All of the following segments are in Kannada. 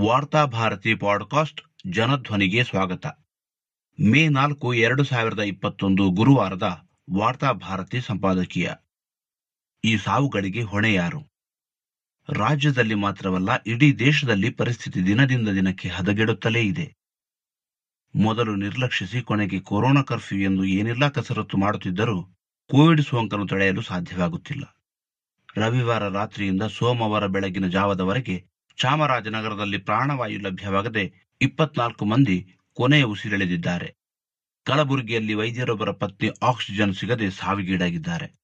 ವಾರ್ತಾ ಭಾರತಿ ಪಾಡ್ಕಾಸ್ಟ್ ಜನಧ್ವನಿಗೆ ಸ್ವಾಗತ. ಮೇ ನಾಲ್ಕು, ಎರಡು ಸಾವಿರದ ಇಪ್ಪತ್ತೊಂದು ಗುರುವಾರದ ವಾರ್ತಾ ಭಾರತಿ ಸಂಪಾದಕೀಯ. ಈ ಸಾವುಗಳಿಗೆ ಹೊಣೆ ಯಾರು? ರಾಜ್ಯದಲ್ಲಿ ಮಾತ್ರವಲ್ಲ, ಇಡೀ ದೇಶದಲ್ಲಿ ಪರಿಸ್ಥಿತಿ ದಿನದಿಂದ ದಿನಕ್ಕೆ ಹದಗೆಡುತ್ತಲೇ ಇದೆ. ಮೊದಲು ನಿರ್ಲಕ್ಷಿಸಿ ಕೊನೆಗೆ ಕೊರೋನಾ ಕರ್ಫ್ಯೂ ಎಂದು ಏನೆಲ್ಲ ಕಸರತ್ತು ಮಾಡುತ್ತಿದ್ದರೂ, ಕೋವಿಡ್ ಸೋಂಕನ್ನು ತಡೆಯಲು ಸಾಧ್ಯವಾಗುತ್ತಿಲ್ಲ. ರವಿವಾರ ರಾತ್ರಿಯಿಂದ ಸೋಮವಾರ ಬೆಳಗಿನ ಜಾವದವರೆಗೆ ಚಾಮರಾಜನಗರದಲ್ಲಿ ಪ್ರಾಣವಾಯು ಲಭ್ಯವಾಗದೆ ಇಪ್ಪತ್ನಾಲ್ಕು ಮಂದಿ ಕೊನೆಯ ಉಸಿರೆಳೆದಿದ್ದಾರೆ. ಕಲಬುರಗಿಯಲ್ಲಿ ವೈದ್ಯರೊಬ್ಬರ ಪತ್ನಿ ಆಕ್ಸಿಜನ್ ಸಿಗದೆ ಸಾವಿಗೀಡಾಗಿದ್ದಾರೆ.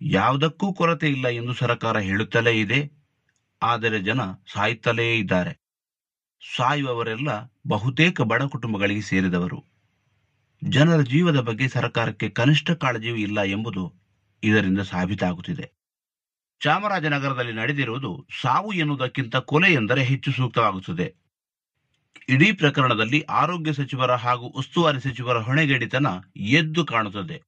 ಯಾವುದಕ್ಕೂ ಕೊರತೆ ಇಲ್ಲ ಎಂದು ಸರ್ಕಾರ ಹೇಳುತ್ತಲೇ ಇದೆ. ಆದರೆ ಜನ ಸಾಯುತ್ತಲೇ ಇದ್ದಾರೆ. ಸಾಯುವವರೆಲ್ಲ ಬಹುತೇಕ ಬಡ ಕುಟುಂಬಗಳಿಗೆ ಸೇರಿದವರು. ಜನರ ಜೀವದ ಬಗ್ಗೆ ಸರ್ಕಾರಕ್ಕೆ ಕನಿಷ್ಠ ಕಾಳಜಿಯೂ ಇಲ್ಲ ಎಂಬುದು ಇದರಿಂದ ಸಾಬೀತಾಗುತ್ತಿದೆ. ಚಾಮರಾಜನಗರದಲ್ಲಿ ನಡೆದಿರುವುದು ಸಾವು ಎನ್ನುವುದಕ್ಕಿಂತ ಕೊಲೆ ಎಂದರೆ ಹೆಚ್ಚು ಸೂಕ್ತವಾಗುತ್ತದೆ. ಇಡೀ ಪ್ರಕರಣದಲ್ಲಿ ಆರೋಗ್ಯ ಸಚಿವರ ಹಾಗೂ ಉಸ್ತುವಾರಿ ಸಚಿವರ ಹೊಣೆಗೇಡಿತನ ಎದ್ದು ಕಾಣುತ್ತದೆ.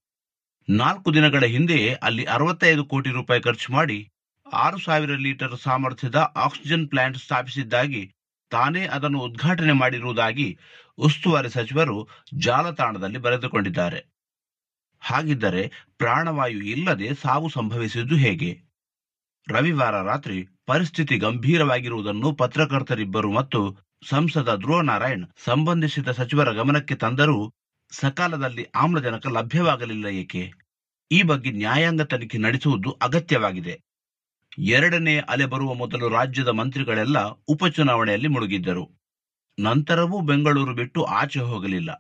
ನಾಲ್ಕು ದಿನಗಳ ಹಿಂದೆಯೇ ಅಲ್ಲಿ ಅರವತ್ತೈದು ಕೋಟಿ ರೂಪಾಯಿ ಖರ್ಚು ಮಾಡಿ ಆರು ಸಾವಿರ ಲೀಟರ್ ಸಾಮರ್ಥ್ಯದ ಆಕ್ಸಿಜನ್ ಪ್ಲಾಂಟ್ ಸ್ಥಾಪಿಸಿದ್ದಾಗಿ ತಾನೇ ಅದನ್ನು ಉದ್ಘಾಟನೆ ಮಾಡಿರುವುದಾಗಿ ಉಸ್ತುವಾರಿ ಸಚಿವರು ಜಾಲತಾಣದಲ್ಲಿ ಬರೆದುಕೊಂಡಿದ್ದಾರೆ. ಹಾಗಿದ್ದರೆ ಪ್ರಾಣವಾಯು ಇಲ್ಲದೆ ಸಾವು ಸಂಭವಿಸಿದ್ದು ಹೇಗೆ? ರವಿವಾರ ರಾತ್ರಿ ಪರಿಸ್ಥಿತಿ ಗಂಭೀರವಾಗಿರುವುದನ್ನು ಪತ್ರಕರ್ತರಿಬ್ಬರು ಮತ್ತು ಸಂಸದ ಧ್ರುವ ನಾರಾಯಣ್ ಸಂಬಂಧಿಸಿದ ಸಚಿವರ ಗಮನಕ್ಕೆ ತಂದರೂ ಸಕಾಲದಲ್ಲಿ ಆಮ್ಲಜನಕ ಲಭ್ಯವಾಗಲಿಲ್ಲ ಏಕೆ? ಈ ಬಗ್ಗೆ ನ್ಯಾಯಾಂಗ ತನಿಖೆ ನಡೆಸುವುದು ಅಗತ್ಯವಾಗಿದೆ. ಎರಡನೇ ಅಲೆ ಬರುವ ಮೊದಲು ರಾಜ್ಯದ ಮಂತ್ರಿಗಳೆಲ್ಲ ಉಪಚುನಾವಣೆಯಲ್ಲಿ ಮುಳುಗಿದ್ದರು. ನಂತರವೂ ಬೆಂಗಳೂರು ಬಿಟ್ಟು ಆಚೆ ಹೋಗಲಿಲ್ಲ.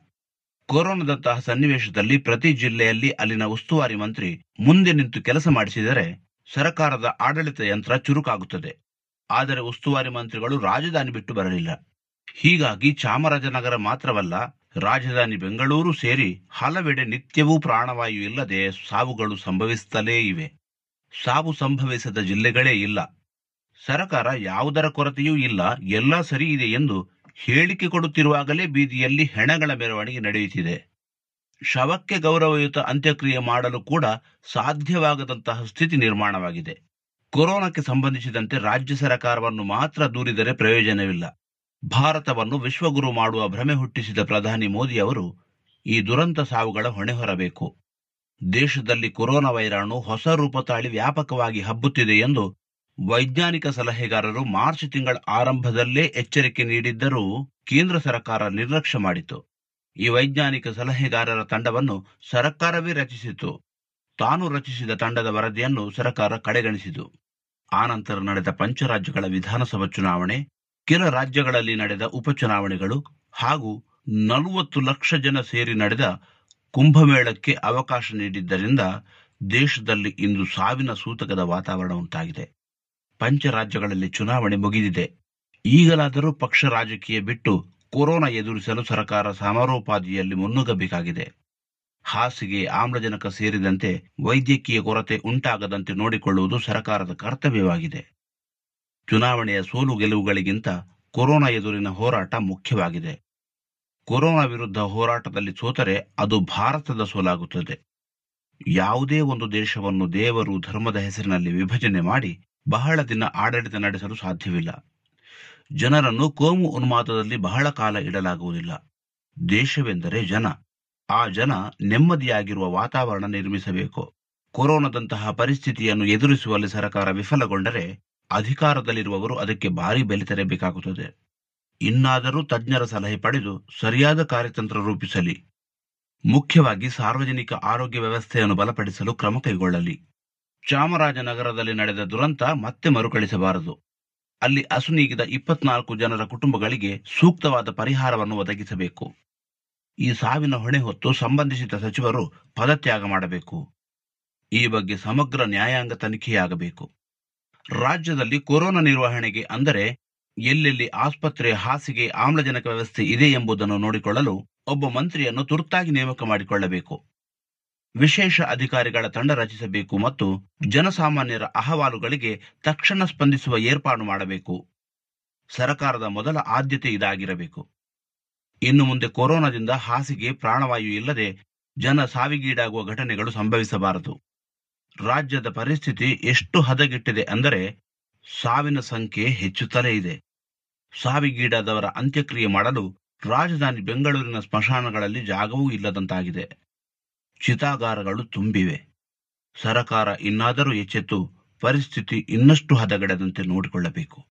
ಕೊರೋನಾದಂತಹ ಸನ್ನಿವೇಶದಲ್ಲಿ ಪ್ರತಿ ಜಿಲ್ಲೆಯಲ್ಲಿ ಅಲ್ಲಿನ ಉಸ್ತುವಾರಿ ಮಂತ್ರಿ ಮುಂದೆ ನಿಂತು ಕೆಲಸ ಮಾಡಿಸಿದರೆ ಸರ್ಕಾರದ ಆಡಳಿತ ಯಂತ್ರ ಚುರುಕಾಗುತ್ತದೆ. ಆದರೆ ಉಸ್ತುವಾರಿ ಮಂತ್ರಿಗಳು ರಾಜಧಾನಿ ಬಿಟ್ಟು ಬರಲಿಲ್ಲ. ಹೀಗಾಗಿ ಚಾಮರಾಜನಗರ ಮಾತ್ರವಲ್ಲ, ರಾಜಧಾನಿ ಬೆಂಗಳೂರು ಸೇರಿ ಹಲವೆಡೆ ನಿತ್ಯವೂ ಪ್ರಾಣವಾಯು ಇಲ್ಲದೆ ಸಾವುಗಳು ಸಂಭವಿಸುತ್ತಲೇ ಇವೆ. ಸಾವು ಸಂಭವಿಸದ ಜಿಲ್ಲೆಗಳೇ ಇಲ್ಲ. ಸರಕಾರ ಯಾವುದರ ಕೊರತೆಯೂ ಇಲ್ಲ, ಎಲ್ಲ ಸರಿ ಇದೆ ಎಂದು ಹೇಳಿಕೆ ಕೊಡುತ್ತಿರುವಾಗಲೇ ಬೀದಿಯಲ್ಲಿ ಹೆಣಗಳ ಮೆರವಣಿಗೆ ನಡೆಯುತ್ತಿದೆ. ಶವಕ್ಕೆ ಗೌರವಯುತ ಅಂತ್ಯಕ್ರಿಯೆ ಮಾಡಲು ಕೂಡ ಸಾಧ್ಯವಾಗದಂತಹ ಸ್ಥಿತಿ ನಿರ್ಮಾಣವಾಗಿದೆ. ಕೊರೋನಾಕ್ಕೆ ಸಂಬಂಧಿಸಿದಂತೆ ರಾಜ್ಯ ಸರ್ಕಾರವನ್ನು ಮಾತ್ರ ದೂರಿದರೆ ಪ್ರಯೋಜನವಿಲ್ಲ. ಭಾರತವನ್ನು ವಿಶ್ವಗುರು ಮಾಡುವ ಭ್ರಮೆ ಹುಟ್ಟಿಸಿದ ಪ್ರಧಾನಿ ಮೋದಿ ಅವರು ಈ ದುರಂತ ಸಾವುಗಳ ಹೊಣೆ ಹೊರಬೇಕು ದೇಶದಲ್ಲಿ ಕೊರೋನಾ ವೈರಾಣು ಹೊಸ ರೂಪ ತಾಳಿ ವ್ಯಾಪಕವಾಗಿ ಹಬ್ಬುತ್ತಿದೆ ಎಂದು ವೈಜ್ಞಾನಿಕ ಸಲಹೆಗಾರರು ಮಾರ್ಚ್ ತಿಂಗಳ ಆರಂಭದಲ್ಲೇ ಎಚ್ಚರಿಕೆ ನೀಡಿದ್ದರೂ ಕೇಂದ್ರ ಸರ್ಕಾರ ನಿರ್ಲಕ್ಷ್ಯ ಮಾಡಿತು ಈ ವೈಜ್ಞಾನಿಕ ಸಲಹೆಗಾರರ ತಂಡವನ್ನು ಸರ್ಕಾರವೇ ರಚಿಸಿತು ತಾನು ರಚಿಸಿದ ತಂಡದ ವರದಿಯನ್ನು ಸರ್ಕಾರ ಕಡೆಗಣಿಸಿತು. ಆನಂತರ ನಡೆದ ಪಂಚರಾಜ್ಯಗಳ ವಿಧಾನಸಭಾ ಚುನಾವಣೆ, ಕೆಲ ರಾಜ್ಯಗಳಲ್ಲಿ ನಡೆದ ಉಪಚುನಾವಣೆಗಳು ಹಾಗೂ ನಲವತ್ತು ಲಕ್ಷ ಜನ ಸೇರಿ ನಡೆದ ಕುಂಭಮೇಳಕ್ಕೆ ಅವಕಾಶ ನೀಡಿದ್ದರಿಂದ ದೇಶದಲ್ಲಿ ಇಂದು ಸಾವಿನ ಸೂತಕದ ವಾತಾವರಣ ಉಂಟಾಗಿದೆ. ಪಂಚರಾಜ್ಯಗಳಲ್ಲಿ ಚುನಾವಣೆ ಮುಗಿದಿದೆ. ಈಗಲಾದರೂ ಪಕ್ಷ ರಾಜಕೀಯ ಬಿಟ್ಟು ಕೊರೋನಾ ಎದುರಿಸಲು ಸರ್ಕಾರ ಸಮರೋಪಾದಿಯಲ್ಲಿ ಮುನ್ನುಗ್ಗಬೇಕಾಗಿದೆ. ಹಾಸಿಗೆ, ಆಮ್ಲಜನಕ ಸೇರಿದಂತೆ ವೈದ್ಯಕೀಯ ಕೊರತೆ ಉಂಟಾಗದಂತೆ ನೋಡಿಕೊಳ್ಳುವುದು ಸರ್ಕಾರದ ಕರ್ತವ್ಯವಾಗಿದೆ. ಚುನಾವಣೆಯ ಸೋಲು ಗೆಲುವುಗಳಿಗಿಂತ ಕೊರೋನಾ ಎದುರಿನ ಹೋರಾಟ ಮುಖ್ಯವಾಗಿದೆ. ಕೊರೋನಾ ವಿರುದ್ಧ ಹೋರಾಟದಲ್ಲಿ ಸೋತರೆ ಅದು ಭಾರತದ ಸೋಲಾಗುತ್ತದೆ. ಯಾವುದೇ ಒಂದು ದೇಶವನ್ನು ದೇವರು ಧರ್ಮದ ಹೆಸರಿನಲ್ಲಿ ವಿಭಜನೆ ಮಾಡಿ ಬಹಳ ದಿನ ಆಡಳಿತ ನಡೆಸಲು ಸಾಧ್ಯವಿಲ್ಲ. ಜನರನ್ನು ಕೋಮು ಉನ್ಮಾದದಲ್ಲಿ ಬಹಳ ಕಾಲ ಇಡಲಾಗುವುದಿಲ್ಲ. ದೇಶವೆಂದರೆ ಜನ. ಆ ಜನ ನೆಮ್ಮದಿಯಾಗಿರುವ ವಾತಾವರಣ ನಿರ್ಮಿಸಬೇಕು. ಕೊರೋನಾದಂತಹ ಪರಿಸ್ಥಿತಿಯನ್ನು ಎದುರಿಸುವಲ್ಲಿ ಸರ್ಕಾರ ವಿಫಲಗೊಂಡರೆ ಅಧಿಕಾರದಲ್ಲಿರುವವರು ಅದಕ್ಕೆ ಭಾರಿ ಬೆಲೆ ತೆರಬೇಕಾಗುತ್ತದೆ. ಇನ್ನಾದರೂ ತಜ್ಞರ ಸಲಹೆ ಪಡೆದು ಸರಿಯಾದ ಕಾರ್ಯತಂತ್ರ ರೂಪಿಸಲಿ. ಮುಖ್ಯವಾಗಿ ಸಾರ್ವಜನಿಕ ಆರೋಗ್ಯ ವ್ಯವಸ್ಥೆಯನ್ನು ಬಲಪಡಿಸಲು ಕ್ರಮ ಕೈಗೊಳ್ಳಲಿ. ಚಾಮರಾಜನಗರದಲ್ಲಿ ನಡೆದ ದುರಂತ ಮತ್ತೆ ಮರುಕಳಿಸಬಾರದು. ಅಲ್ಲಿ ಅಸುನೀಗಿದ ಇಪ್ಪತ್ನಾಲ್ಕು ಜನರ ಕುಟುಂಬಗಳಿಗೆ ಸೂಕ್ತವಾದ ಪರಿಹಾರವನ್ನು ಒದಗಿಸಬೇಕು. ಈ ಸಾವಿನ ಹೊಣೆ ಹೊತ್ತು ಸಂಬಂಧಿಸಿದ ಸಚಿವರು ಪದತ್ಯಾಗ ಮಾಡಬೇಕು. ಈ ಬಗ್ಗೆ ಸಮಗ್ರ ನ್ಯಾಯಾಂಗ ತನಿಖೆಯಾಗಬೇಕು. ರಾಜ್ಯದಲ್ಲಿ ಕೊರೋನಾ ನಿರ್ವಹಣೆಗೆ ಅಂದರೆ ಎಲ್ಲೆಲ್ಲಿ ಆಸ್ಪತ್ರೆ ಹಾಸಿಗೆ ಆಮ್ಲಜನಕ ವ್ಯವಸ್ಥೆ ಇದೆ ಎಂಬುದನ್ನು ನೋಡಿಕೊಳ್ಳಲು ಒಬ್ಬ ಮಂತ್ರಿಯನ್ನು ತುರ್ತಾಗಿ ನೇಮಕ ಮಾಡಿಕೊಳ್ಳಬೇಕು. ವಿಶೇಷ ಅಧಿಕಾರಿಗಳ ತಂಡ ರಚಿಸಬೇಕು ಮತ್ತು ಜನಸಾಮಾನ್ಯರ ಅಹವಾಲುಗಳಿಗೆ ತಕ್ಷಣ ಸ್ಪಂದಿಸುವ ಏರ್ಪಾಡು ಮಾಡಬೇಕು. ಸರಕಾರದ ಮೊದಲ ಆದ್ಯತೆ ಇದಾಗಿರಬೇಕು. ಇನ್ನು ಮುಂದೆ ಕೊರೋನಾದಿಂದ ಹಾಸಿಗೆ ಪ್ರಾಣವಾಯು ಇಲ್ಲದೆ ಜನ ಸಾವಿಗೀಡಾಗುವ ಘಟನೆಗಳು ಸಂಭವಿಸಬಾರದು. ರಾಜ್ಯದ ಪರಿಸ್ಥಿತಿ ಎಷ್ಟು ಹದಗೆಟ್ಟಿದೆ ಅಂದರೆ ಸಾವಿನ ಸಂಖ್ಯೆ ಹೆಚ್ಚುತ್ತಲೇ ಇದೆ. ಸಾವಿಗೀಡಾದವರ ಅಂತ್ಯಕ್ರಿಯೆ ಮಾಡಲು ರಾಜಧಾನಿ ಬೆಂಗಳೂರಿನ ಸ್ಮಶಾನಗಳಲ್ಲಿ ಜಾಗವೂ ಇಲ್ಲದಂತಾಗಿದೆ. ಚಿತಾಗಾರಗಳು ತುಂಬಿವೆ. ಸರಕಾರ ಇನ್ನಾದರೂ ಎಚ್ಚೆತ್ತು ಪರಿಸ್ಥಿತಿ ಇನ್ನಷ್ಟು ಹದಗೆಡದಂತೆ ನೋಡಿಕೊಳ್ಳಬೇಕು.